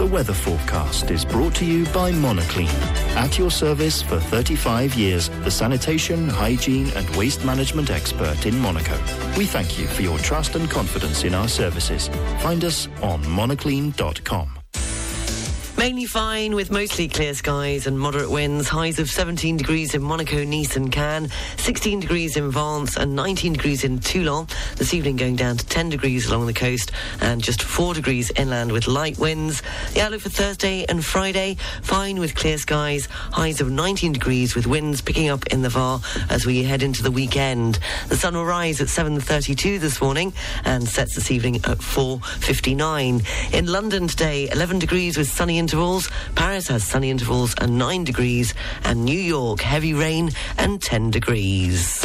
The weather forecast is brought to you by Monoclean. At your service for 35 years, the sanitation, hygiene and waste management expert in Monaco. We thank you for your trust and confidence in our services. Find us on monoclean.com. Mainly fine with mostly clear skies and moderate winds. Highs of 17 degrees in Monaco, Nice and Cannes, 16 degrees in Vence and 19 degrees in Toulon. This evening going down to 10 degrees along the coast and just 4 degrees inland with light winds. The outlook for Thursday and Friday, fine with clear skies. Highs of 19 degrees with winds picking up in the Var as we head into the weekend. The sun will rise at 7.32 this morning and sets this evening at 4.59. In London today, 11 degrees with sunny intervals. Paris has sunny intervals and 9 degrees. And New York, heavy rain and 10 degrees.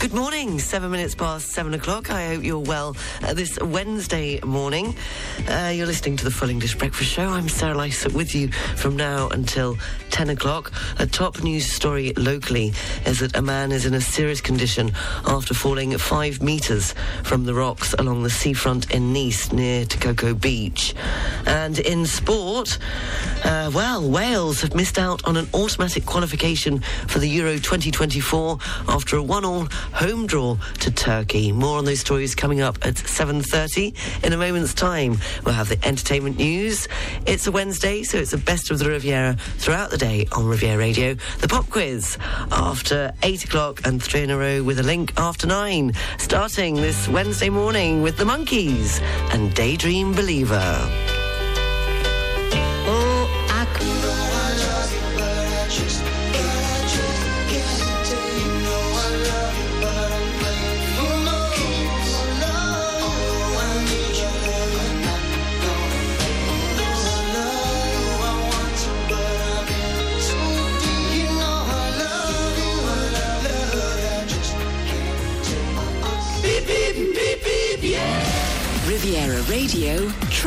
Good morning, seven minutes past seven o'clock. I hope you're well uh, this Wednesday morning. Uh, you're listening to the Full English Breakfast Show. I'm Sarah Lysett with you from now until 10 o'clock. A top news story locally is that a man is in a serious condition after falling five metres from the rocks along the seafront in Nice near Coco Beach. And in sport, uh, well, Wales have missed out on an automatic qualification for the Euro 2024 after a one-all home to Turkey. More on those stories coming up at 7.30. In a moment's time, we'll have the entertainment news. It's a Wednesday, so it's the best of the Riviera throughout the day on Riviera Radio. The pop quiz after 8 o'clock and three in a row with a link after 9. Starting this Wednesday morning with the Monkees and Daydream Believer.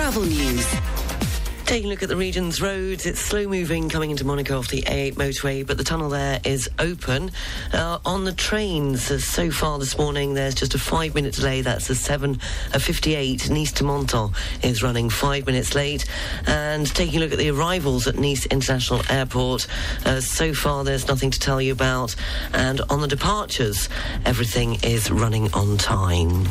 Travel News. Taking a look at the region's roads, it's slow moving coming into Monaco off the A8 motorway, but the tunnel there is open. Uh, on the trains, uh, so far this morning, there's just a five minute delay. That's a seven, a 58 Nice to Menton is running five minutes late. And taking a look at the arrivals at Nice International Airport, uh, so far there's nothing to tell you about. And on the departures, everything is running on time.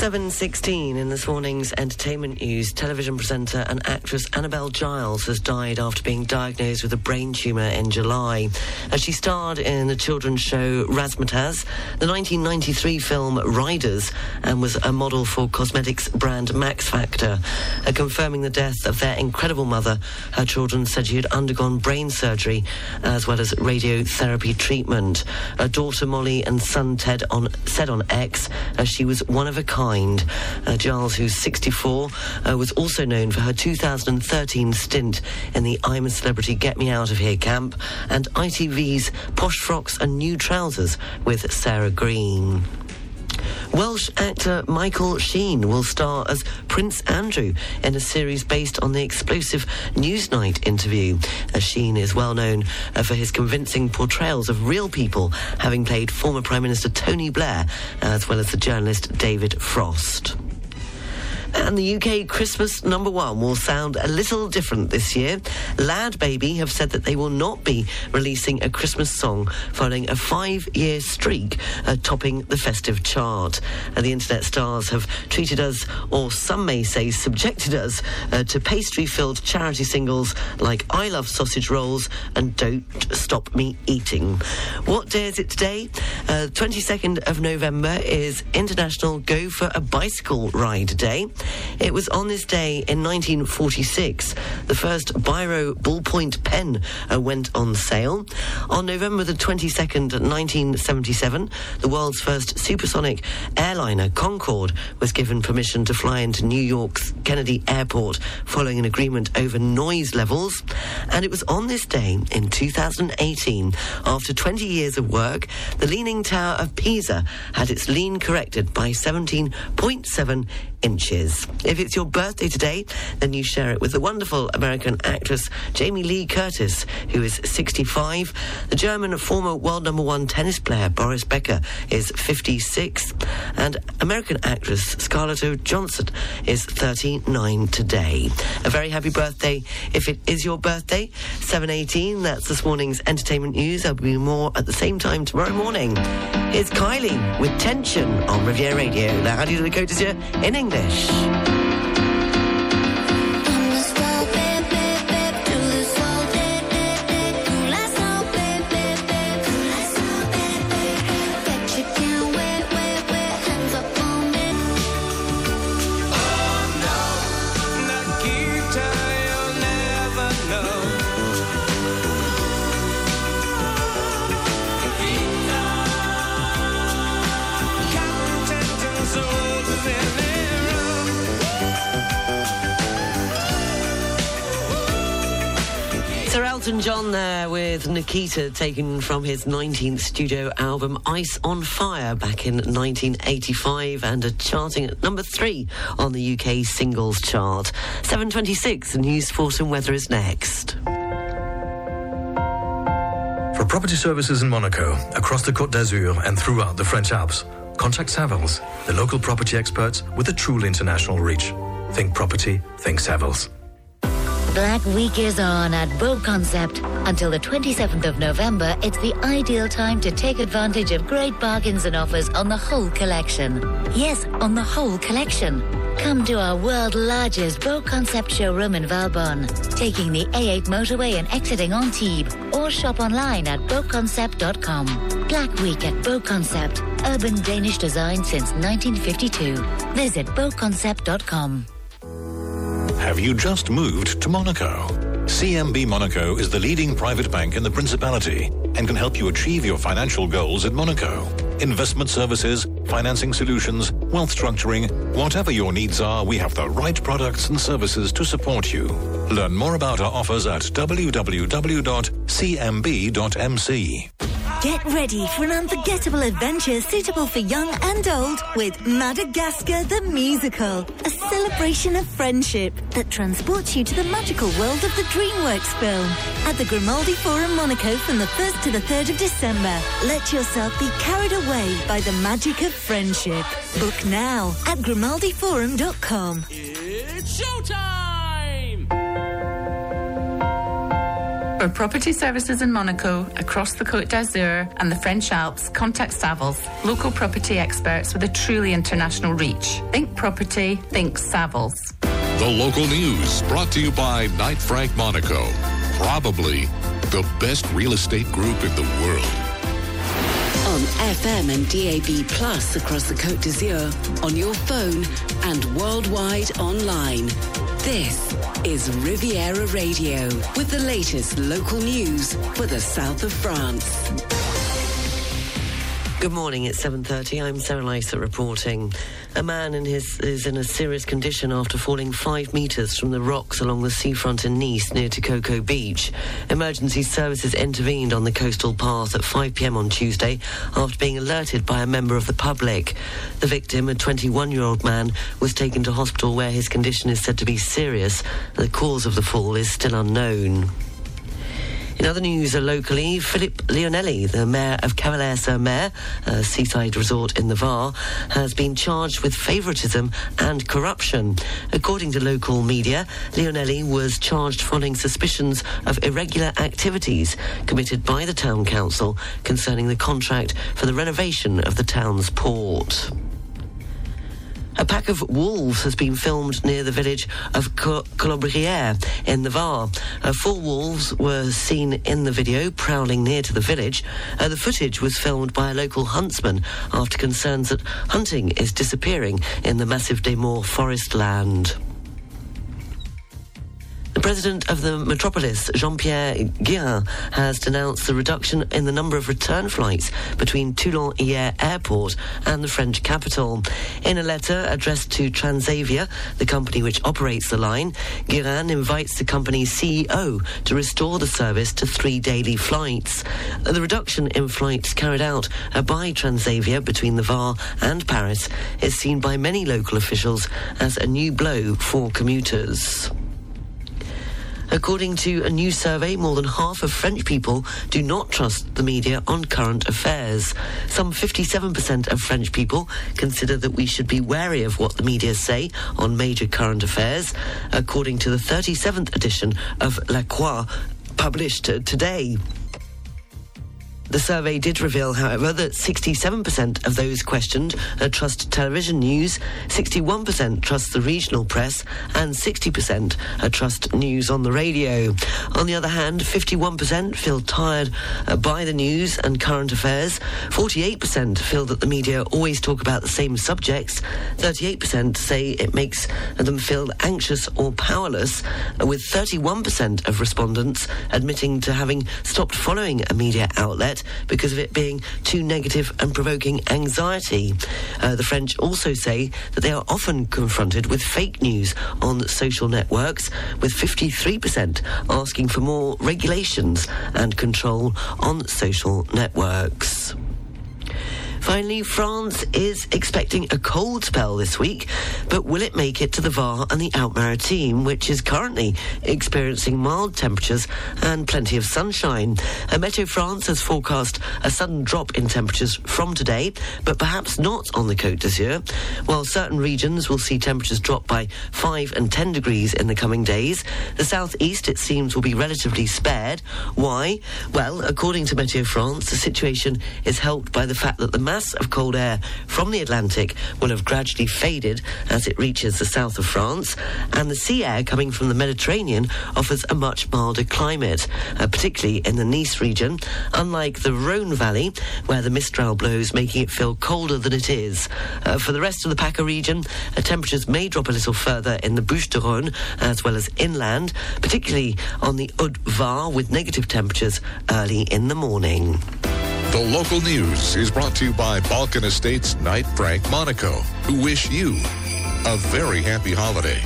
Seven sixteen in this morning's entertainment news. Television presenter and actress Annabelle Giles has died after being diagnosed with a brain tumour in July. As she starred in the children's show Razzmatazz, the 1993 film Riders, and was a model for cosmetics brand Max Factor. Uh, confirming the death of their incredible mother, her children said she had undergone brain surgery as well as radiotherapy treatment. Her daughter Molly and son Ted on said on X uh, she was one of a kind. Uh, Giles, who's 64, uh, was also known for her 2013 stint in the I'm a Celebrity Get Me Out of Here camp and ITV's Posh Frocks and New Trousers with Sarah Greene. Welsh actor Michael Sheen will star as Prince Andrew in a series based on the explosive Newsnight interview. As Sheen is well known uh, for his convincing portrayals of real people, having played former Prime Minister Tony Blair, as well as the journalist David Frost. And the UK Christmas number one will sound a little different this year. Lad Baby have said that they will not be releasing a Christmas song following a five year streak uh, topping the festive chart. Uh, the internet stars have treated us, or some may say subjected us, uh, to pastry filled charity singles like I Love Sausage Rolls and Don't Stop Me Eating. What day is it today? Uh, 22nd of November is International Go for a Bicycle Ride Day. It was on this day in 1946 the first Biro ballpoint pen uh, went on sale. On November the 22nd, 1977, the world's first supersonic airliner, Concorde, was given permission to fly into New York's Kennedy Airport following an agreement over noise levels. And it was on this day in 2018, after 20 years of work, the Leaning Tower of Pisa had its lean corrected by 17.7 inches. If it's your birthday today, then you share it with the wonderful American actress Jamie Lee Curtis, who is 65. The German former world number one tennis player Boris Becker is 56. And American actress Scarlett Johansson is 39 today. A very happy birthday if it is your birthday. 7.18, that's this morning's entertainment news. There'll be more at the same time tomorrow morning. It's Kylie with Tension on Riviera Radio. How do you do the code is Elton John there with Nikita, taken from his 19th studio album Ice on Fire back in 1985 and a charting at number three on the UK singles chart. 726, news, sport and weather is next. For property services in Monaco, across the Côte d'Azur and throughout the French Alps, contact Savills, the local property experts with a truly international reach. Think property, think Savills. Black Week is on at BoConcept. Until the 27th of November, it's the ideal time to take advantage of great bargains and offers on the whole collection. Yes, on the whole collection. Come to our world largest BoConcept showroom in Valbonne, taking the A8 motorway and exiting on Antibes, or shop online at boconcept.com. Black Week at BoConcept, urban Danish design since 1952. Visit boconcept.com. Have you just moved to Monaco? CMB Monaco is the leading private bank in the Principality and can help you achieve your financial goals in Monaco. Investment services, financing solutions, wealth structuring, whatever your needs are, we have the right products and services to support you. Learn more about our offers at www.cmb.mc. Get ready for an unforgettable adventure suitable for young and old with Madagascar the Musical, a celebration of friendship that transports you to the magical world of the DreamWorks film at the Grimaldi Forum Monaco from the 1st to the 3rd of December. Let yourself be carried away by the magic of friendship. Book now at grimaldiforum.com. It's showtime! For property services in Monaco, across the Côte d'Azur and the French Alps, contact Savills, local property experts with a truly international reach. Think property, think Savills. The local news brought to you by Knight Frank Monaco, probably the best real estate group in the world. On FM and DAB Plus across the Côte d'Azur, on your phone and worldwide online. This is Riviera Radio with the latest local news for the south of France. Good morning. It's 7:30. I'm Sarah Lysa reporting. A man in his, is in a serious condition after falling five metres from the rocks along the seafront in Nice near to Coco Beach. Emergency services intervened on the coastal path at 5 p.m. on Tuesday after being alerted by a member of the public. The victim, a 21-year-old man, was taken to hospital where his condition is said to be serious. The cause of the fall is still unknown. In other news uh, locally, Philip Leonelli, the mayor of Cavalaire-sur-Mer, a seaside resort in the Var, has been charged with favouritism and corruption. According to local media, Leonelli was charged following suspicions of irregular activities committed by the town council concerning the contract for the renovation of the town's port. A pack of wolves has been filmed near the village of Collobrières in the Var. Uh, four wolves were seen in the video prowling near to the village. Uh, the footage was filmed by a local huntsman after concerns that hunting is disappearing in the massif des Maures forest land. The president of the metropolis, Jean-Pierre Giran, has denounced the reduction in the number of return flights between Toulon-Hyères Airport and the French capital. In a letter addressed to Transavia, the company which operates the line, Giran invites the company's CEO to restore the service to three daily flights. The reduction in flights carried out by Transavia between the Var and Paris is seen by many local officials as a new blow for commuters. According to a new survey, more than half of French people do not trust the media on current affairs. Some 57% of French people consider that we should be wary of what the media say on major current affairs, according to the 37th edition of La Croix published today. The survey did reveal, however, that 67% of those questioned trust television news, 61% trust the regional press, and 60% uh, trust news on the radio. On the other hand, 51% feel tired uh, by the news and current affairs, 48% feel that the media always talk about the same subjects, 38% say it makes them feel anxious or powerless, with 31% of respondents admitting to having stopped following a media outlet because of it being too negative and provoking anxiety. Uh, the French also say that they are often confronted with fake news on social networks, with 53% asking for more regulations and control on social networks. Finally, France is expecting a cold spell this week, but will it make it to the Var and the Alpes-Maritimes, which is currently experiencing mild temperatures and plenty of sunshine? Uh, a Meteo France has forecast a sudden drop in temperatures from today, but perhaps not on the Côte d'Azur, while certain regions will see temperatures drop by 5 and 10 degrees in the coming days. The southeast, it seems, will be relatively spared. Why? Well, according to Meteo France, the situation is helped by the fact that the mass of cold air from the Atlantic will have gradually faded as it reaches the south of France, and the sea air coming from the Mediterranean offers a much milder climate, uh, particularly in the Nice region, unlike the Rhone Valley, where the Mistral blows, making it feel colder than it is. Uh, for the rest of the PACA region, uh, temperatures may drop a little further in the Bouches du Rhône as well as inland, particularly on the Haute-Var with negative temperatures early in the morning. The local news is brought to you by Balkan Estates Knight Frank Monaco, who wish you a very happy holiday.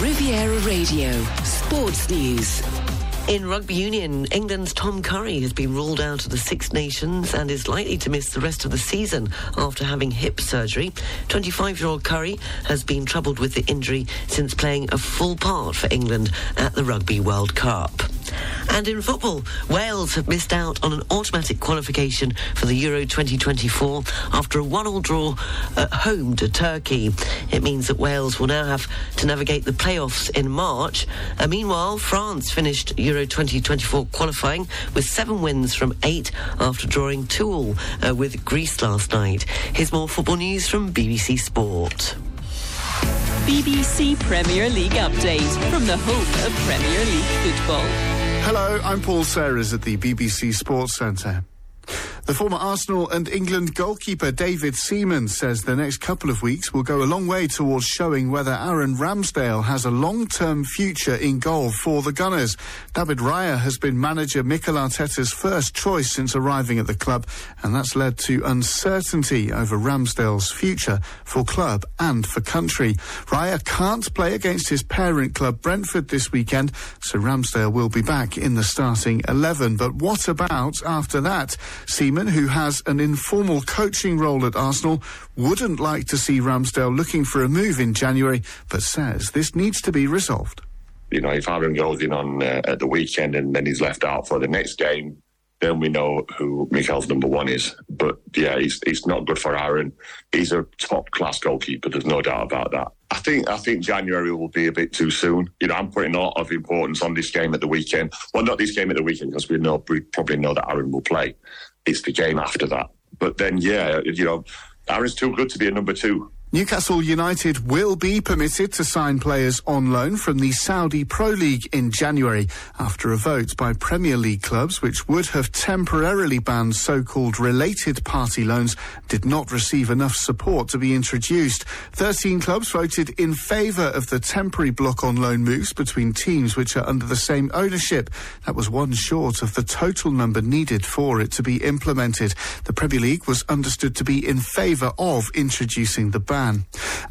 Riviera Radio, Sports News. In rugby union, England's Tom Curry has been ruled out of the Six Nations and is likely to miss the rest of the season after having hip surgery. 25 year old Curry has been troubled with the injury since playing a full part for England at the Rugby World Cup. And in football, Wales have missed out on an automatic qualification for the Euro 2024 after a one-all draw at home to Turkey. It means that Wales will now have to navigate the playoffs in March. Uh, meanwhile, France finished Euro 2024 qualifying with seven wins from eight after drawing two all uh, with Greece last night. Here's more football news from BBC Sport. BBC Premier League update from the home of Premier League football. Hello, I'm Paul Serres at the BBC Sports Centre. The former Arsenal and England goalkeeper David Seaman says the next couple of weeks will go a long way towards showing whether Aaron Ramsdale has a long-term future in goal for the Gunners. David Raya has been manager Mikel Arteta's first choice since arriving at the club, and that's led to uncertainty over Ramsdale's future for club and for country. Raya can't play against his parent club Brentford this weekend, so Ramsdale will be back in the starting 11. But what about after that? Seaman who has an informal coaching role at Arsenal, wouldn't like to see Ramsdale looking for a move in January, but says this needs to be resolved. You know, if Aaron goes in on uh, at the weekend and then he's left out for the next game, then we know who Mikel's number one is. But yeah, it's, it's not good for Aaron. He's a top class goalkeeper. There's no doubt about that. I think I think January will be a bit too soon. You know, I'm putting a lot of importance on this game at the weekend. Well, not this game at the weekend because we know we probably know that Aaron will play it's the game after that. But then, yeah, you know, Aaron's too good to be a number two. Newcastle United will be permitted to sign players on loan from the Saudi Pro League in January after a vote by Premier League clubs which would have temporarily banned so-called related party loans did not receive enough support to be introduced. 13 clubs voted in favour of the temporary block on loan moves between teams which are under the same ownership. That was one short of the total number needed for it to be implemented. The Premier League was understood to be in favour of introducing the ban.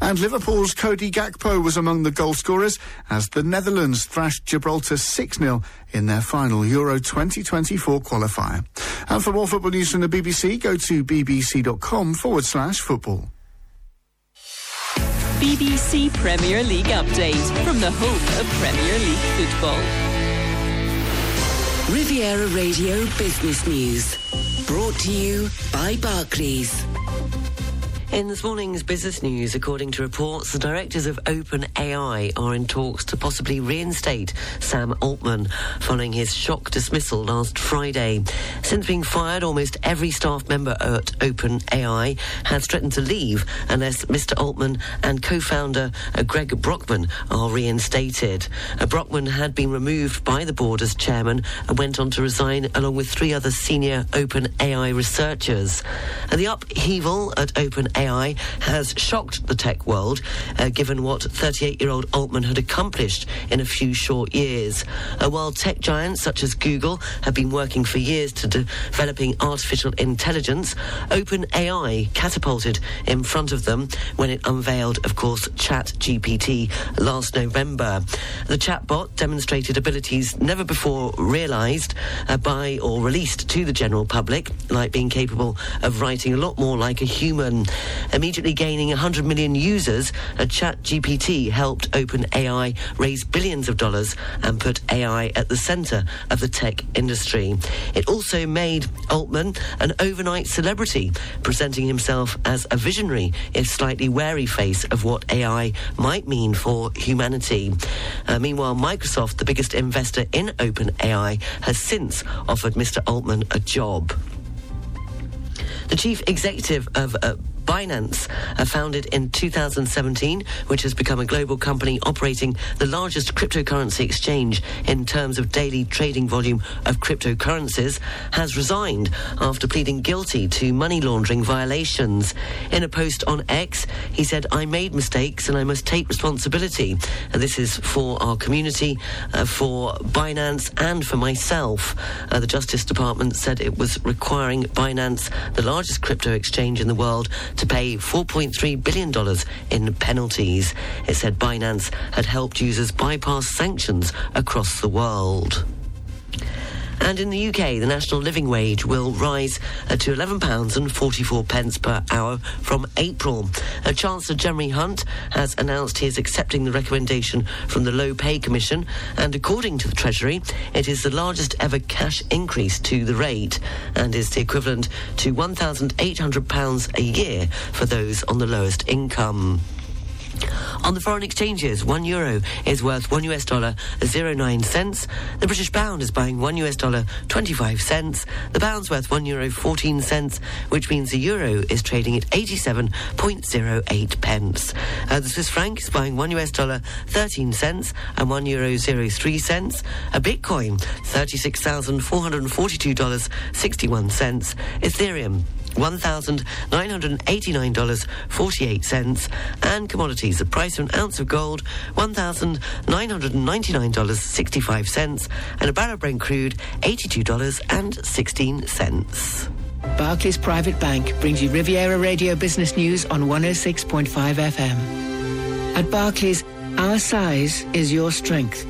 And Liverpool's Cody Gakpo was among the goal scorers as the Netherlands thrashed Gibraltar 6 0 in their final Euro 2024 qualifier. And for more football news from the BBC, go to bbc.com forward slash football. BBC Premier League update from the home of Premier League football. Riviera Radio Business News. Brought to you by Barclays. In this morning's business news, according to reports, the directors of OpenAI are in talks to possibly reinstate Sam Altman following his shock dismissal last Friday. Since being fired, almost every staff member at OpenAI has threatened to leave unless Mr. Altman and co-founder uh, Greg Brockman are reinstated. Uh, Brockman had been removed by the board as chairman and went on to resign along with three other senior OpenAI researchers. And the upheaval at OpenAI AI has shocked the tech world, uh, given what 38 year old Altman had accomplished in a few short years. Uh, while tech giants such as Google have been working for years to de- developing artificial intelligence, OpenAI catapulted in front of them when it unveiled, of course, ChatGPT last November. The chatbot demonstrated abilities never before realized uh, by or released to the general public, like being capable of writing a lot more like a human. Immediately gaining 100 million users, a ChatGPT helped OpenAI raise billions of dollars and put AI at the center of the tech industry. It also made Altman an overnight celebrity, presenting himself as a visionary, if slightly wary face of what AI might mean for humanity. Uh, meanwhile, Microsoft, the biggest investor in OpenAI, has since offered Mr. Altman a job. The chief executive of uh, Binance, uh, founded in 2017, which has become a global company operating the largest cryptocurrency exchange in terms of daily trading volume of cryptocurrencies, has resigned after pleading guilty to money laundering violations. In a post on X, he said, I made mistakes and I must take responsibility. And this is for our community, uh, for Binance, and for myself. Uh, the Justice Department said it was requiring Binance, the largest crypto exchange in the world, to pay $4.3 billion in penalties. It said Binance had helped users bypass sanctions across the world. And in the UK, the national living wage will rise uh, to £11.44 pence per hour from April. Uh, Chancellor Jeremy Hunt has announced he is accepting the recommendation from the Low Pay Commission, and according to the Treasury, it is the largest ever cash increase to the rate and is the equivalent to £1,800 a year for those on the lowest income. On the foreign exchanges, one euro is worth one US dollar 09 cents. The British pound is buying one US dollar 25 cents. The pound's worth one euro 14 cents, which means the euro is trading at 87.08 pence. Uh, the Swiss franc is buying one US dollar 13 cents and one euro 03 cents. A Bitcoin, $36,442.61. Ethereum, $1,989.48 and commodities. The price of an ounce of gold, $1,999.65 and a barrel of Brent crude, $82.16. Barclays Private Bank brings you Riviera Radio Business News on 106.5 FM. At Barclays, our size is your strength.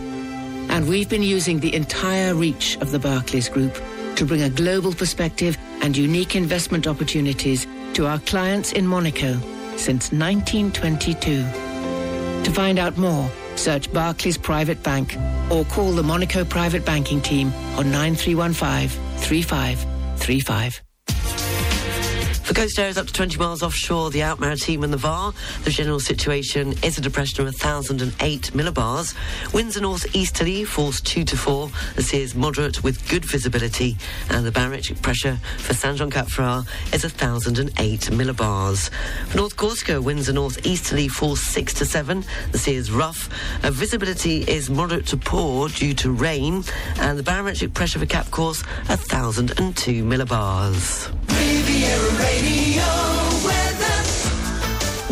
And we've been using the entire reach of the Barclays Group to bring a global perspective and unique investment opportunities to our clients in Monaco since 1922. To find out more, search Barclays Private Bank or call the Monaco Private Banking Team on 9315 3535. For coast areas up to 20 miles offshore, the Out Maritime and the VAR, the general situation is a depression of 1,008 millibars. Winds are northeasterly, force 2 to 4. The sea is moderate with good visibility, and the barometric pressure for Saint Jean Cap Ferrat is 1,008 millibars. For North Corsica, winds are northeasterly, force 6 to 7. The sea is rough. Uh, visibility is moderate to poor due to rain, and the barometric pressure for Cap Corse 1,002 millibars. Riviera Radio.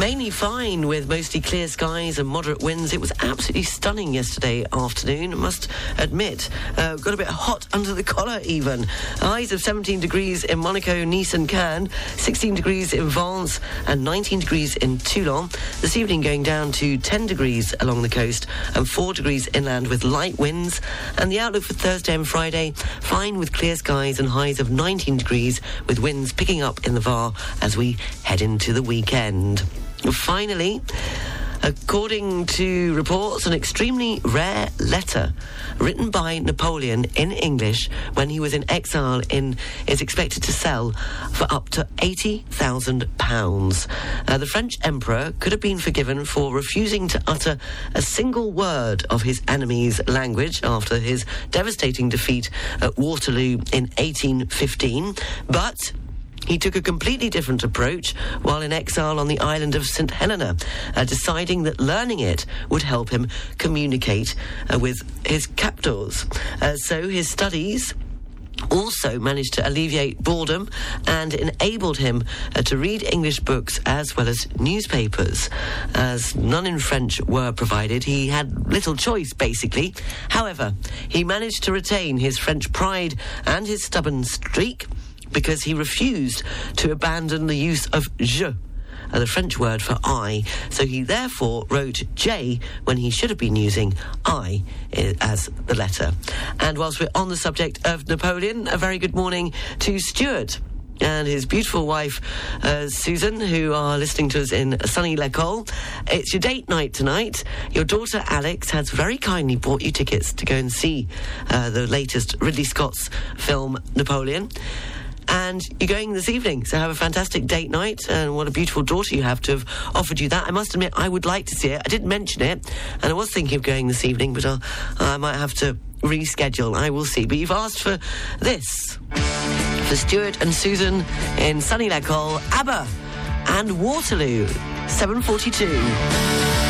Mainly fine with mostly clear skies and moderate winds. It was absolutely stunning yesterday afternoon, must admit. Uh, got a bit hot under the collar even. Highs of 17 degrees in Monaco, Nice and Cannes, 16 degrees in Vence and 19 degrees in Toulon. This evening going down to 10 degrees along the coast and 4 degrees inland with light winds. And the outlook for Thursday and Friday, fine with clear skies and highs of 19 degrees with winds picking up in the VAR as we head into the weekend. Finally, according to reports, an extremely rare letter written by Napoleon in English when he was in exile in is expected to sell for up to eighty thousand pounds. Uh, the French emperor could have been forgiven for refusing to utter a single word of his enemy's language after his devastating defeat at Waterloo in 1815, but he took a completely different approach while in exile on the island of St. Helena, uh, deciding that learning it would help him communicate uh, with his captors. Uh, so his studies also managed to alleviate boredom and enabled him uh, to read English books as well as newspapers. As none in French were provided, he had little choice, basically. However, he managed to retain his French pride and his stubborn streak because he refused to abandon the use of je. Uh, the French word for I, so he therefore wrote J when he should have been using I uh, as the letter. And whilst we're on the subject of Napoleon, a very good morning to Stuart and his beautiful wife, uh, Susan, who are listening to us in sunny L'Ecole. It's your date night tonight. Your daughter, Alex, has very kindly bought you tickets to go and see uh, the latest Ridley Scott's film, Napoleon and you're going this evening. So have a fantastic date night, and what a beautiful daughter you have to have offered you that. I must admit, I would like to see it. I didn't mention it, and I was thinking of going this evening, but I'll, I might have to reschedule. I will see. But you've asked for this for Stuart and Susan in Sunny L'Ecole, ABBA, and Waterloo, 742.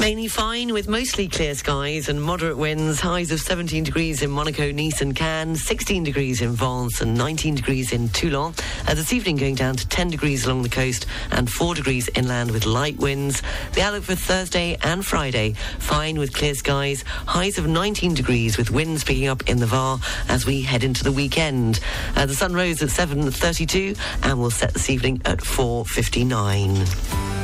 Mainly fine with mostly clear skies and moderate winds. Highs of 17 degrees in Monaco, Nice, and Cannes, 16 degrees in Vence, and 19 degrees in Toulon. Uh, this evening going down to 10 degrees along the coast and 4 degrees inland with light winds. The outlook for Thursday and Friday fine with clear skies. Highs of 19 degrees with winds picking up in the VAR as we head into the weekend. Uh, the sun rose at 7:32 and will set this evening at 4:59.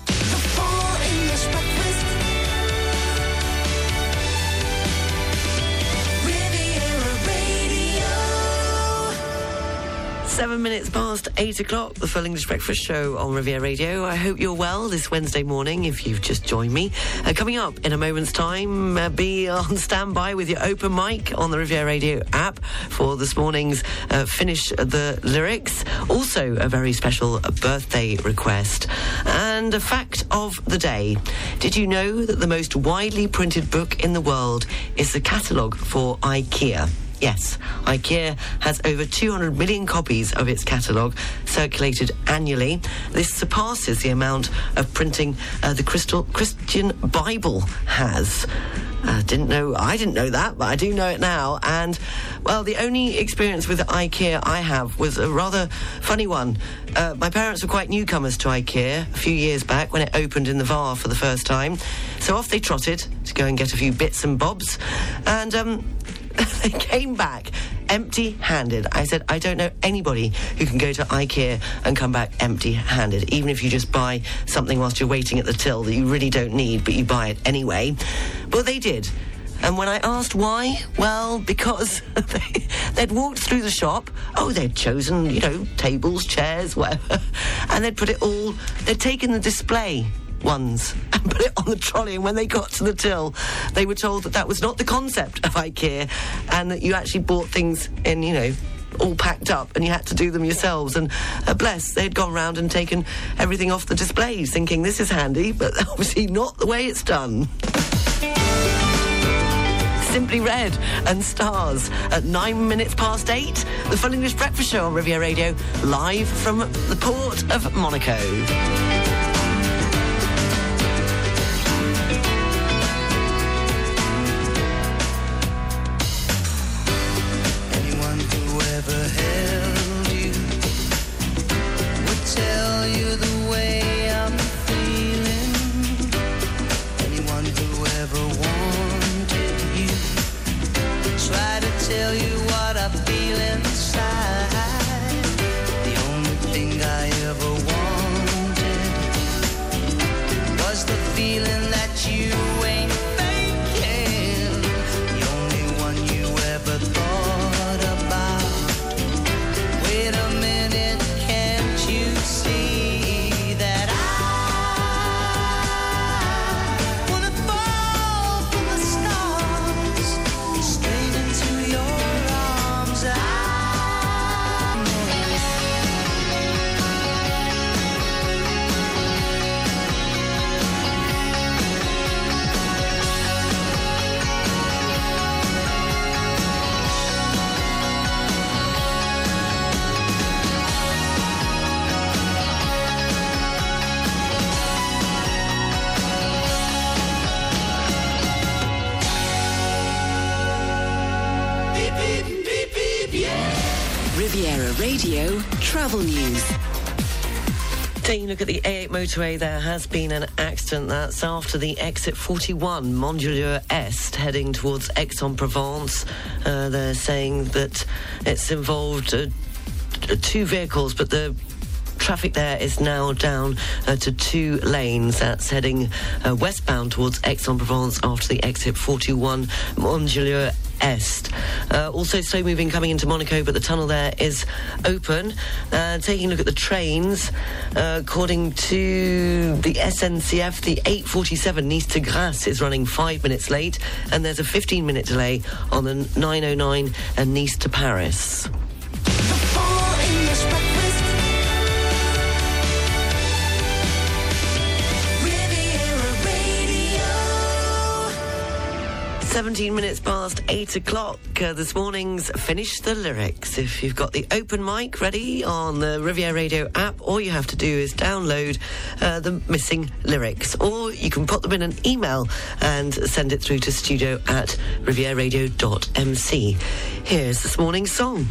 Seven minutes past eight o'clock, the Full English Breakfast Show on Riviera Radio. I hope you're well this Wednesday morning if you've just joined me. Uh, coming up in a moment's time, uh, be on standby with your open mic on the Riviera Radio app for this morning's uh, Finish the Lyrics. Also, a very special birthday request. And a fact of the day. Did you know that the most widely printed book in the world is the catalogue for IKEA? Yes, IKEA has over 200 million copies of its catalogue circulated annually. This surpasses the amount of printing uh, the Crystal Christian Bible has. Uh, didn't know, I didn't know that, but I do know it now. And, well, the only experience with IKEA I have was a rather funny one. Uh, my parents were quite newcomers to IKEA a few years back when it opened in the VAR for the first time. So off they trotted to go and get a few bits and bobs. And, um, they came back empty handed. I said, I don't know anybody who can go to IKEA and come back empty handed, even if you just buy something whilst you're waiting at the till that you really don't need, but you buy it anyway. Well, they did. And when I asked why, well, because they, they'd walked through the shop. Oh, they'd chosen, you know, tables, chairs, whatever. And they'd put it all, they'd taken the display ones and put it on the trolley. And when they got to the till, they were told that that was not the concept of IKEA and that you actually bought things in, you know, all packed up and you had to do them yourselves. And uh, bless, they'd gone round and taken everything off the displays, thinking this is handy, but obviously not the way it's done. Simply Red and Stars at nine minutes past eight. The Full English Breakfast Show on Riviera Radio, live from the port of Monaco. Held you. Would tell you the motorway, there has been an accident. That's after the exit 41, Montjolieu Est, heading towards Aix-en-Provence. Uh, they're saying that it's involved uh, two vehicles, but the traffic there is now down uh, to two lanes. That's heading uh, westbound towards Aix-en-Provence after the exit 41, Montjolieu Est. Uh, also slow moving coming into Monaco, but the tunnel there is open. Uh, taking a look at the trains, uh, according to the SNCF, the 847 Nice to Grasse is running five minutes late, and there's a 15 minute delay on the 909 and Nice to Paris. 17 minutes past 8 o'clock uh, this morning's Finish the Lyrics. If you've got the open mic ready on the Riviera Radio app, all you have to do is download uh, the missing lyrics, or you can put them in an email and send it through to studio at rivieraradio.mc. Here's this morning's song.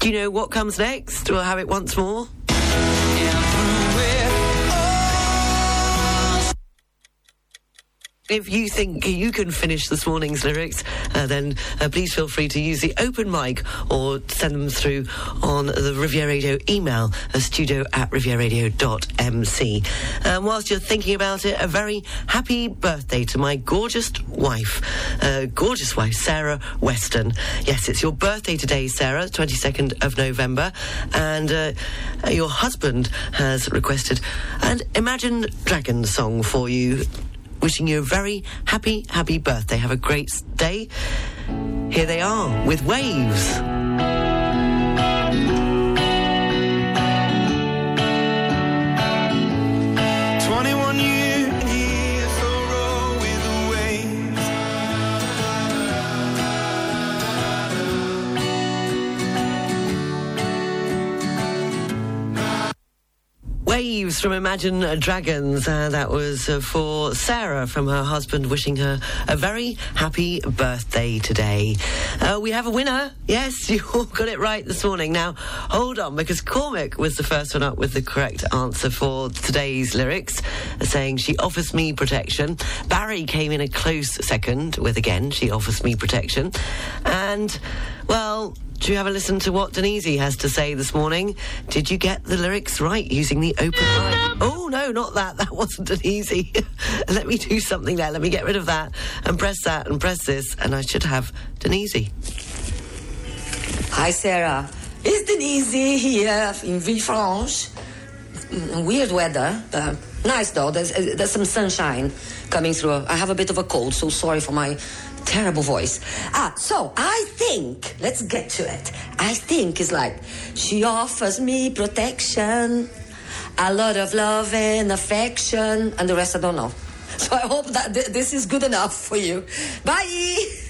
Do you know what comes next? We'll have it once more. If you think you can finish this morning's lyrics, uh, then uh, please feel free to use the open mic or send them through on the Riviera Radio email, uh, studio at rivieraradio.mc. Um, whilst you're thinking about it, a very happy birthday to my gorgeous wife, uh, gorgeous wife, Sarah Weston. Yes, it's your birthday today, Sarah, 22nd of November, and uh, your husband has requested an Imagine Dragons song for you wishing you a very happy, happy birthday. Have a great day. Here they are with Waves. Waves from Imagine Dragons. Uh, that was uh, for Sarah from her husband, wishing her a very happy birthday today. Uh, we have a winner. Yes, you all got it right this morning. Now, hold on, because Cormac was the first one up with the correct answer for today's lyrics, saying she offers me protection. Barry came in a close second with again, she offers me protection. And, well, do you have a listen to what Denise has to say this morning? Did you get the lyrics right using the open mic? Oh, no, not that. That wasn't Denise. Let me do something there. Let me get rid of that and press that and press this, and I should have Denise. Hi, Sarah. It's Denise here in Villefranche. Mm, Weird weather. Uh, nice though. There's, uh, there's some sunshine coming through. I have a bit of a cold, so sorry for my terrible voice. Ah, so I think, let's get to it. I think it's like, she offers me protection, a lot of love and affection, and the rest I don't know. So I hope that th- this is good enough for you. Bye!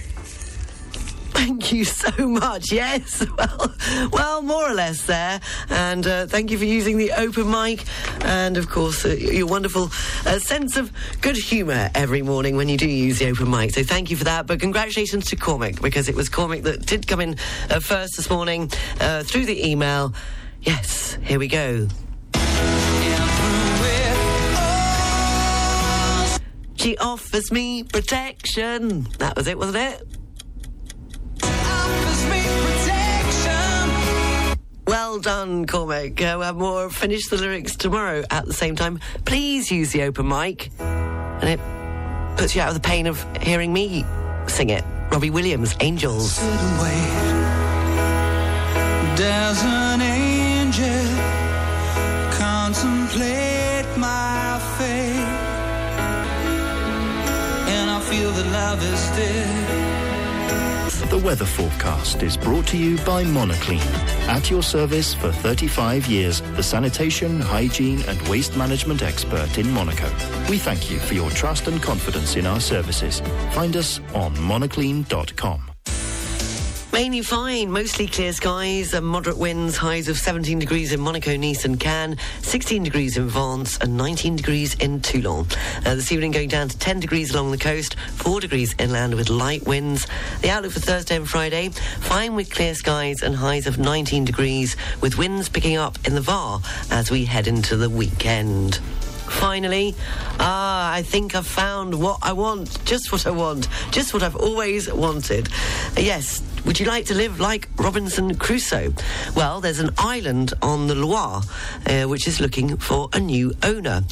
Thank you so much. Yes, well, well, more or less there. And uh, thank you for using the open mic, and of course uh, your wonderful uh, sense of good humour every morning when you do use the open mic. So thank you for that. But congratulations to Cormac because it was Cormac that did come in uh, first this morning uh, through the email. Yes, here we go. She offers me protection. That was it, wasn't it? Well done, Cormac. Uh, we'll have more. Finish the lyrics tomorrow at the same time. Please use the open mic. And it puts you out of the pain of hearing me sing it. Robbie Williams, Angels. Does an angel contemplate my fate? And I feel that love is dead. The weather forecast is brought to you by Monoclean. At your service for 35 years, the sanitation, hygiene and waste management expert in Monaco. We thank you for your trust and confidence in our services. Find us on monoclean.com. Mainly fine, mostly clear skies and moderate winds, highs of 17 degrees in Monaco, Nice and Cannes, 16 degrees in Vence and 19 degrees in Toulon. Uh, this evening going down to 10 degrees along the coast, 4 degrees inland with light winds. The outlook for Thursday and Friday, fine with clear skies and highs of 19 degrees with winds picking up in the VAR as we head into the weekend. Finally, ah, I think I've found what I want, just what I want, just what I've always wanted. Yes, would you like to live like Robinson Crusoe? Well, there's an island on the Loire uh, which is looking for a new owner.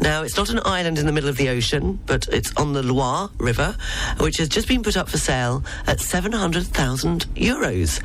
Now, it's not an island in the middle of the ocean, but it's on the Loire River, which has just been put up for sale at 700,000 euros.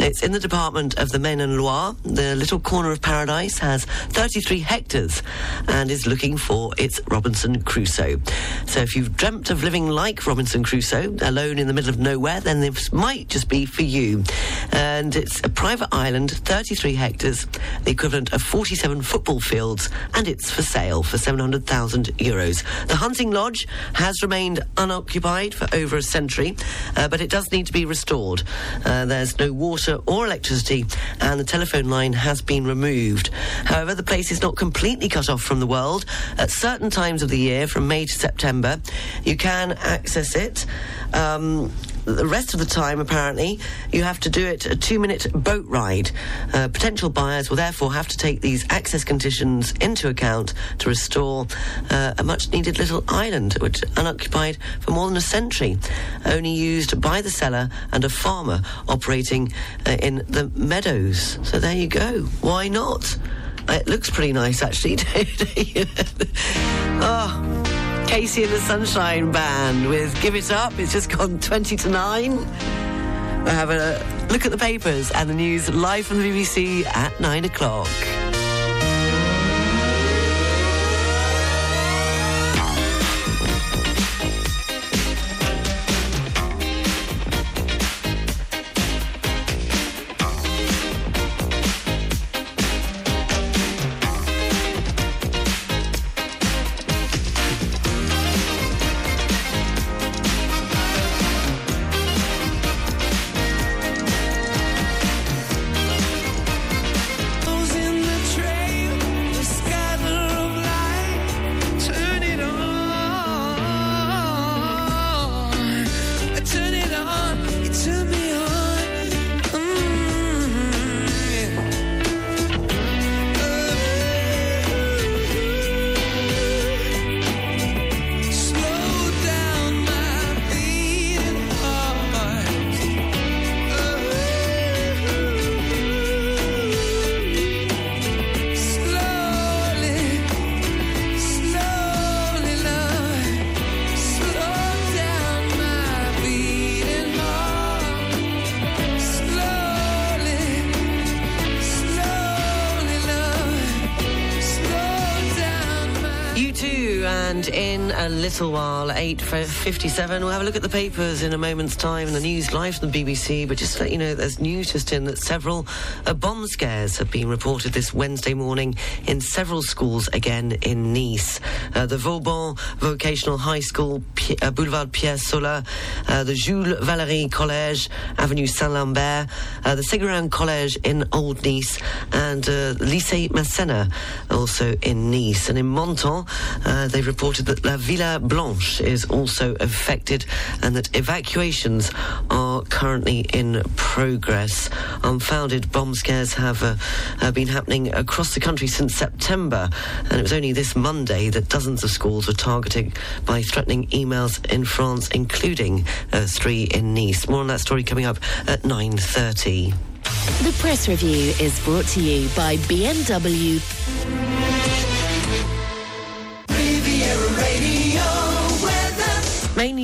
It's in the department of the Maine and Loire. The little corner of paradise has 33 hectares and is looking for its Robinson Crusoe. So if you've dreamt of living like Robinson Crusoe, alone in the middle of nowhere, then this might just be for you. And it's a private island, 33 hectares, the equivalent of 47 football fields, and it's for sale for 700,000 euros. The hunting lodge has remained unoccupied for over a century, uh, but it does need to be restored. Uh, there's no water or electricity, and the telephone line has been removed. However, the place is not completely cut off from the world. At certain times of the year, from May to September, you can access it. Um, the rest of the time, apparently, you have to do it a two minute boat ride. Uh, potential buyers will therefore have to take these access conditions into account to restore uh, a much needed little island, which unoccupied for more than a century, only used by the seller and a farmer operating uh, in the meadows. So there you go. Why not? It looks pretty nice, actually. oh. KC and the Sunshine Band with Give It Up. It's just gone 20 to 9. We'll have a look at the papers and the news live from the BBC at 9 o'clock. Little while, 8.57, we'll have a look at the papers in a moment's time, the news live from the BBC, but just to let you know, there's news just in that several uh, bomb scares have been reported this Wednesday morning in several schools again in Nice. Uh, the Vauban Vocational High School, Boulevard Pierre Sola, uh, the Jules Valery College, Avenue Saint-Lambert, the Ségurane College in Old Nice, and uh, Lycée Masséna, also in Nice. And in Menton, uh, they've reported that La Villa Blanche is also affected and that evacuations are currently in progress. Unfounded bomb scares have uh, uh, been happening across the country since September, and it was only this Monday that dozens of schools were targeted by threatening emails in France, including uh, three in Nice. More on that story coming up at 9.30. The press review is brought to you by BMW.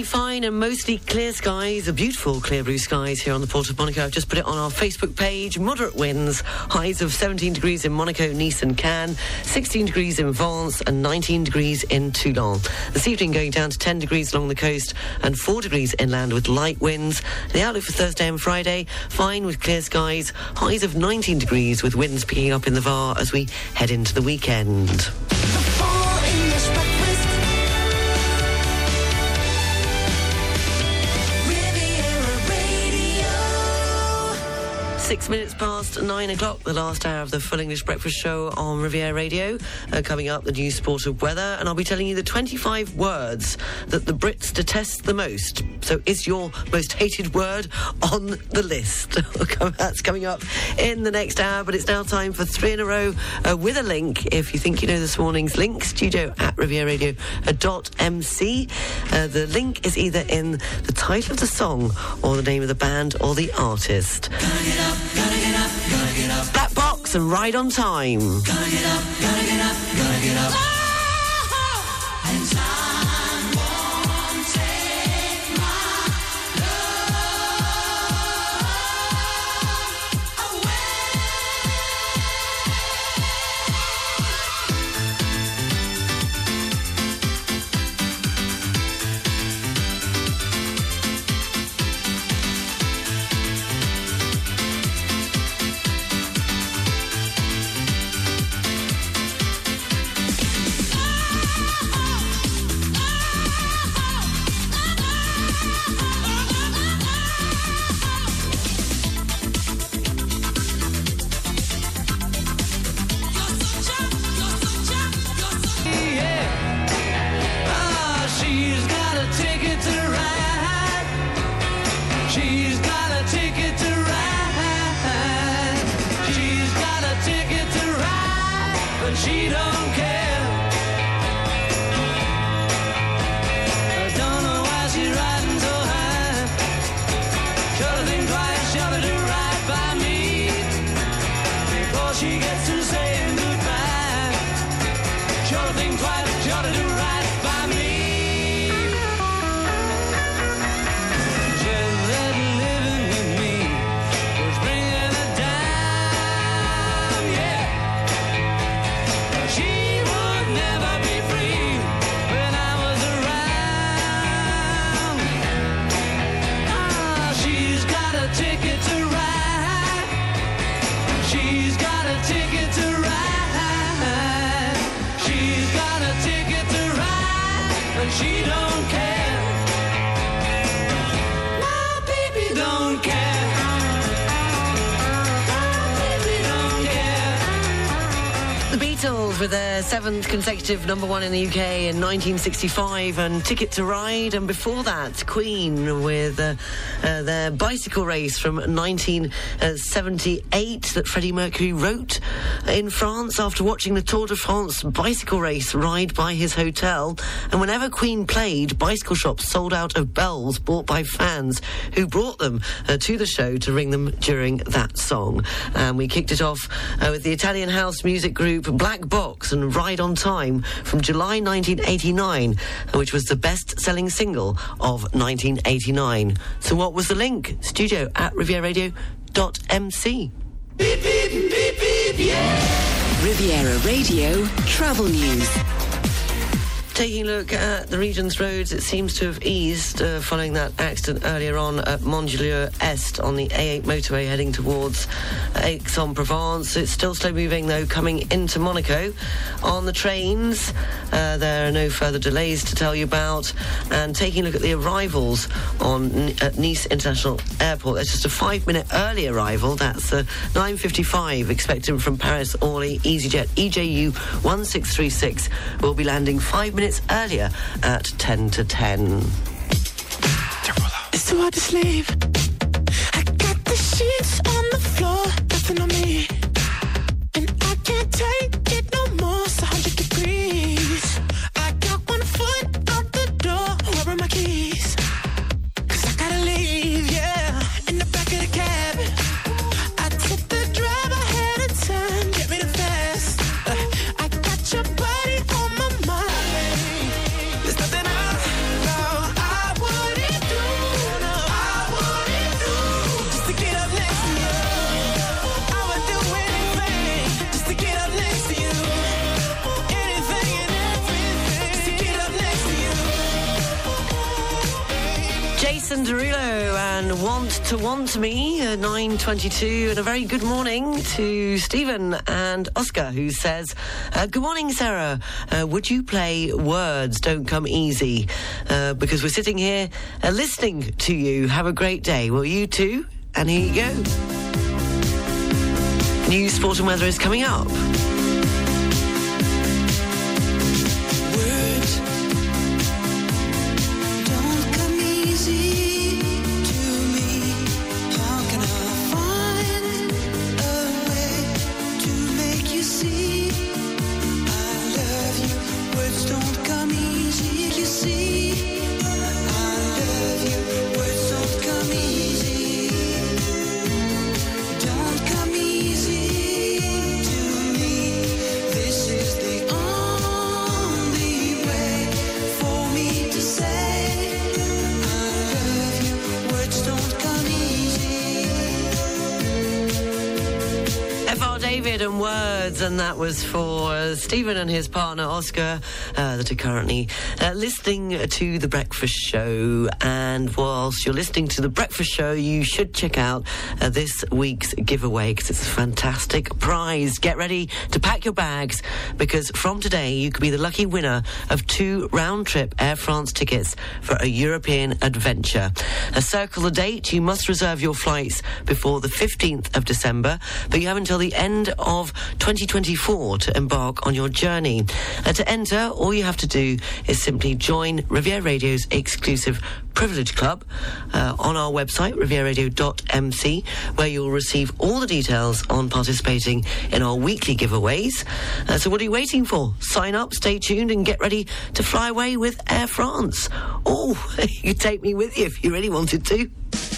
Fine and mostly clear skies, a beautiful clear blue skies here on the Port of Monaco. I've just put it on our Facebook page. Moderate winds, highs of 17 degrees in Monaco, Nice and Cannes, 16 degrees in Vence and 19 degrees in Toulon. This evening going down to 10 degrees along the coast and 4 degrees inland with light winds. The outlook for Thursday and Friday, fine with clear skies, highs of 19 degrees with winds picking up in the VAR as we head into the weekend. Six minutes past nine o'clock, the last hour of the Full English Breakfast Show on Riviera Radio. Uh, coming up, the new sport, of weather, and I'll be telling you the 25 words that the Brits detest the most. So, is your most hated word on the list? That's coming up in the next hour, but it's now time for three in a row uh, with a link. If you think you know this morning's link, studio at rivieraradio.mc. Uh, the link is either in the title of the song or the name of the band or the artist. And ride on time. Seventh consecutive number one in the UK in 1965 and Ticket to Ride. And before that, Queen with uh, uh, their bicycle race from 1978 that Freddie Mercury wrote in France after watching the Tour de France bicycle race ride by his hotel. And whenever Queen played, bicycle shops sold out of bells bought by fans who brought them uh, to the show to ring them during that song. And we kicked it off uh, with the Italian house music group Black Box and Ride on Time from July 1989, which was the best selling single of 1989. So, what was the link? Studio at rivieraradio.mc. Riviera Radio Travel News. Taking a look at the region's roads, it seems to have eased uh, following that accident earlier on at Mandelieu Est on the A8 motorway heading towards Aix-en-Provence. It's still slow moving though coming into Monaco. On the trains, uh, there are no further delays to tell you about. And taking a look at the arrivals on at Nice International Airport, there's just a five-minute early arrival. That's uh, 9:55 expected from Paris Orly EasyJet EJU 1636 will be landing five minutes earlier at 10 to 10. It's too hard to sleep. I got the sheets on the floor, nothing on me. And I can't take and Want to Me, uh, 9.22, and a very good morning to Stephen and Oscar, who says, uh, Good morning, Sarah. Uh, would you play Words Don't Come Easy? Uh, because we're sitting here uh, listening to you. Have a great day. Well, you too. And here you go. News, sport and weather is coming up. And that was for uh, Stephen and his partner Oscar uh, that are currently uh, listening to The Breakfast Show. And whilst you're listening to The Breakfast Show, you should check out uh, this week's giveaway because it's a fantastic prize. Get ready to pack your bags because from today you could be the lucky winner of two round trip Air France tickets for a European adventure. A circle the date. You must reserve your flights before the 15th of December, but you have until the end of 2024 to embark on your journey. Uh, to enter, all you have to do is simply join Riviera Radio's exclusive Privilege Club uh, on our website, rivieraradio.mc, where you'll receive all the details on participating in our weekly giveaways. Uh, so, what are you waiting for? Sign up, stay tuned, and get ready to fly away with Air France. Oh, you take me with you if you really wanted to.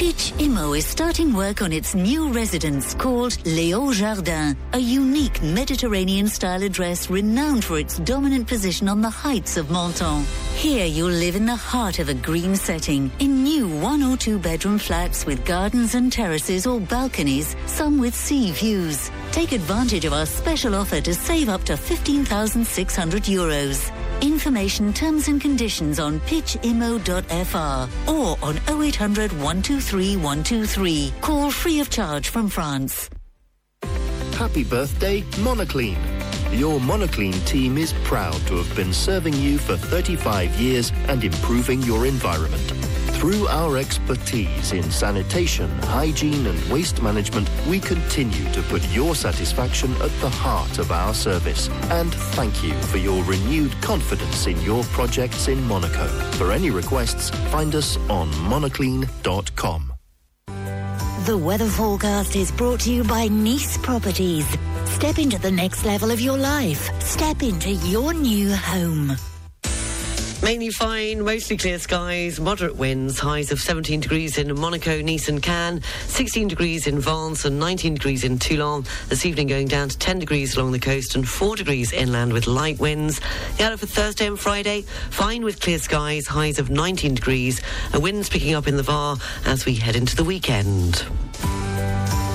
Pitch Immo is starting work on its new residence called Hauts Jardins, a unique Mediterranean-style address renowned for its dominant position on the heights of Menton. Here you'll live in the heart of a green setting, in new one or two bedroom flats with gardens and terraces or balconies, some with sea views. Take advantage of our special offer to save up to 15,600 euros. Information, terms and conditions on pitchimmo.fr or on 0800 123 123. Call free of charge from France. Happy birthday, Monoclean. Your Monoclean team is proud to have been serving you for 35 years and improving your environment. Through our expertise in sanitation, hygiene, and waste management, we continue to put your satisfaction at the heart of our service. And thank you for your renewed confidence in your projects in Monaco. For any requests, find us on monoclean.com. The weather forecast is brought to you by Nice Properties. Step into the next level of your life. Step into your new home. Mainly fine, mostly clear skies, moderate winds, highs of 17 degrees in Monaco, Nice and Cannes, 16 degrees in Vence and 19 degrees in Toulon. This evening going down to 10 degrees along the coast and 4 degrees inland with light winds. The outlook for Thursday and Friday, fine with clear skies, highs of 19 degrees, and winds picking up in the VAR as we head into the weekend.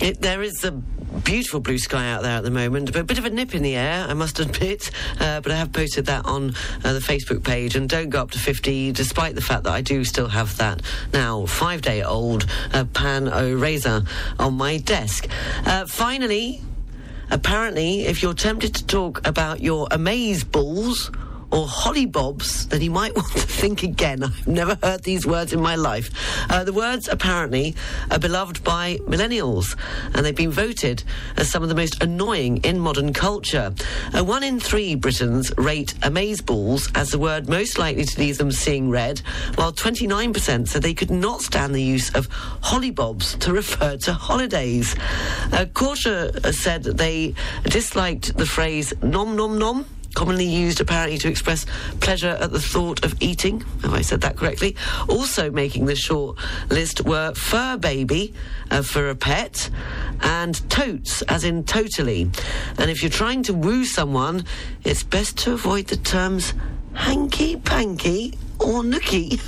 It, there is a beautiful blue sky out there at the moment, but a bit of a nip in the air, I must admit. Uh, but I have posted that on uh, the Facebook page, and don't go up to 50, despite the fact that I do still have that now five day old uh, pan o razor on my desk. Uh, finally, apparently, if you're tempted to talk about your amaze balls, or hollybobs, then you might want to think again. I've never heard these words in my life. Uh, the words apparently are beloved by millennials, and they've been voted as some of the most annoying in modern culture. Uh, one in three Britons rate amazeballs as the word most likely to leave them seeing red, while 29% said they could not stand the use of hollybobs to refer to holidays. Uh, Porsche said they disliked the phrase nom nom nom commonly used apparently to express pleasure at the thought of eating. Have I said that correctly? Also making the short list were fur baby uh, for a pet and totes, as in totally. And if you're trying to woo someone, it's best to avoid the terms hanky panky or nookie,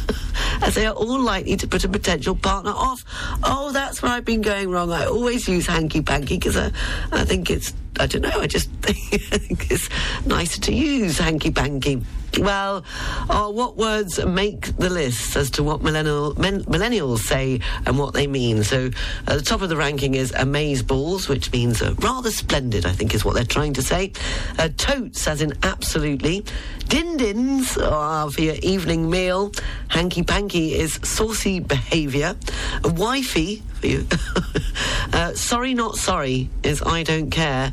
as they are all likely to put a potential partner off. Oh, that's where I've been going wrong. I always use hanky panky because I, I think it's, I don't know, I just think it's nicer to use hanky panky. Well, uh, what words make the list as to what millennial, men, millennials say and what they mean? So, at the top of the ranking is amaze balls, which means uh, rather splendid, I think is what they're trying to say. Uh, totes, as in absolutely. Din dins are for your evening meal. Hanky panky is saucy behaviour. Wifey for you. uh, sorry, not sorry is I don't care.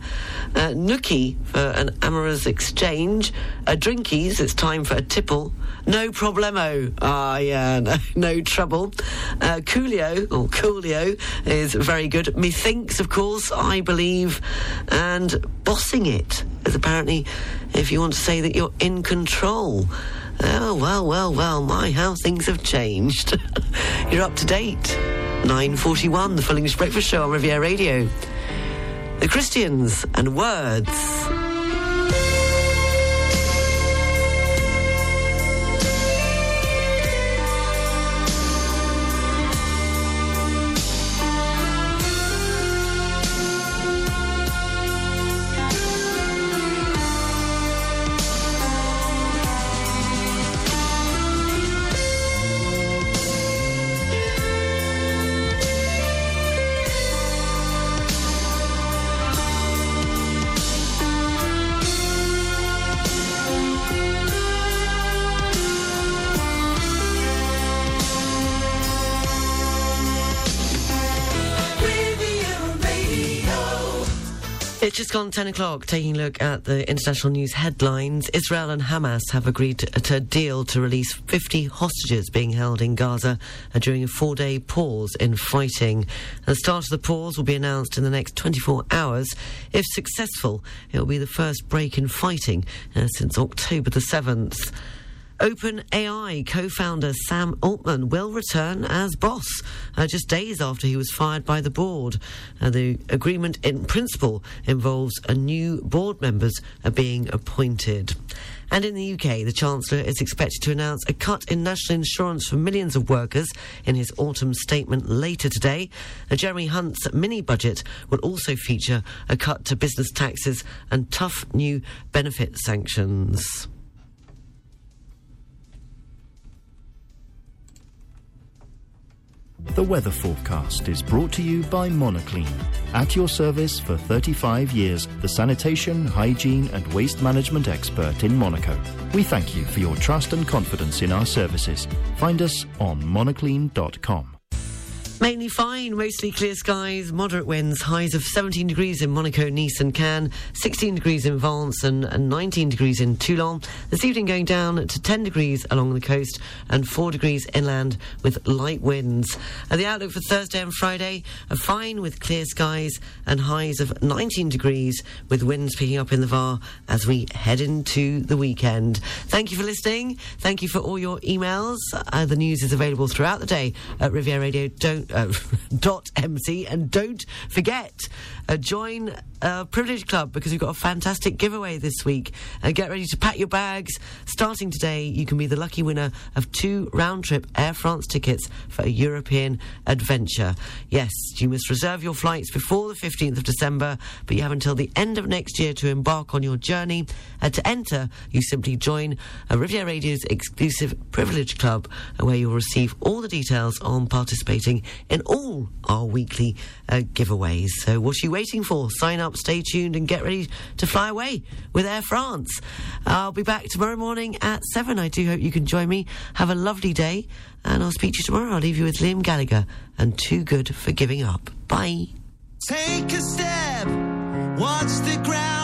Uh, nookie for an amorous exchange. Uh, drinkies, it's time for a tipple. No problemo. Ah, yeah, no, no trouble. Uh, Coolio, or Coolio, is very good. Methinks, of course, I believe. And bossing it is apparently if you want to say that you're in control. Oh, well, well, well, my, how things have changed. you're up to date. 9.41, the Full English Breakfast Show on Riviera Radio. The Christians and Words. It's just gone 10 o'clock, taking a look at the international news headlines. Israel and Hamas have agreed to, a deal to release 50 hostages being held in Gaza uh, during a four day pause in fighting. The start of the pause will be announced in the next 24 hours. If successful, it will be the first break in fighting uh, since October the 7th. OpenAI co-founder Sam Altman will return as boss, uh, just days after he was fired by the board. Uh, the agreement in principle involves a new board members are being appointed. And in the UK, the Chancellor is expected to announce a cut in national insurance for millions of workers in his autumn statement later today. Uh, Jeremy Hunt's mini budget will also feature a cut to business taxes and tough new benefit sanctions. The weather forecast is brought to you by Monoclean. At your service for 35 years, the sanitation, hygiene, and waste management expert in Monaco. We thank you for your trust and confidence in our services. Find us on monoclean.com. Mainly fine, mostly clear skies, moderate winds, highs of 17 degrees in Monaco, Nice and Cannes, 16 degrees in Vence and, and 19 degrees in Toulon. This evening going down to 10 degrees along the coast and 4 degrees inland with light winds. And the outlook for Thursday and Friday, are fine with clear skies and highs of 19 degrees with winds picking up in the VAR as we head into the weekend. Thank you for listening. Thank you for all your emails. Uh, the news is available throughout the day at Riviera Radio. Don't dot MC and don't forget uh, join uh, Privilege Club because we've got a fantastic giveaway this week. Uh, get ready to pack your bags. Starting today, you can be the lucky winner of two round trip Air France tickets for a European adventure. Yes, you must reserve your flights before the 15th of December, but you have until the end of next year to embark on your journey. Uh, to enter, you simply join uh, Riviera Radio's exclusive Privilege Club, uh, where you'll receive all the details on participating in all our weekly uh, giveaways. So, what are you waiting for? Sign up, stay tuned, and get ready to fly away with Air France. I'll be back tomorrow morning at 7. I do hope you can join me. Have a lovely day, and I'll speak to you tomorrow. I'll leave you with Liam Gallagher and Too Good for Giving Up. Bye. Take a step, watch the ground.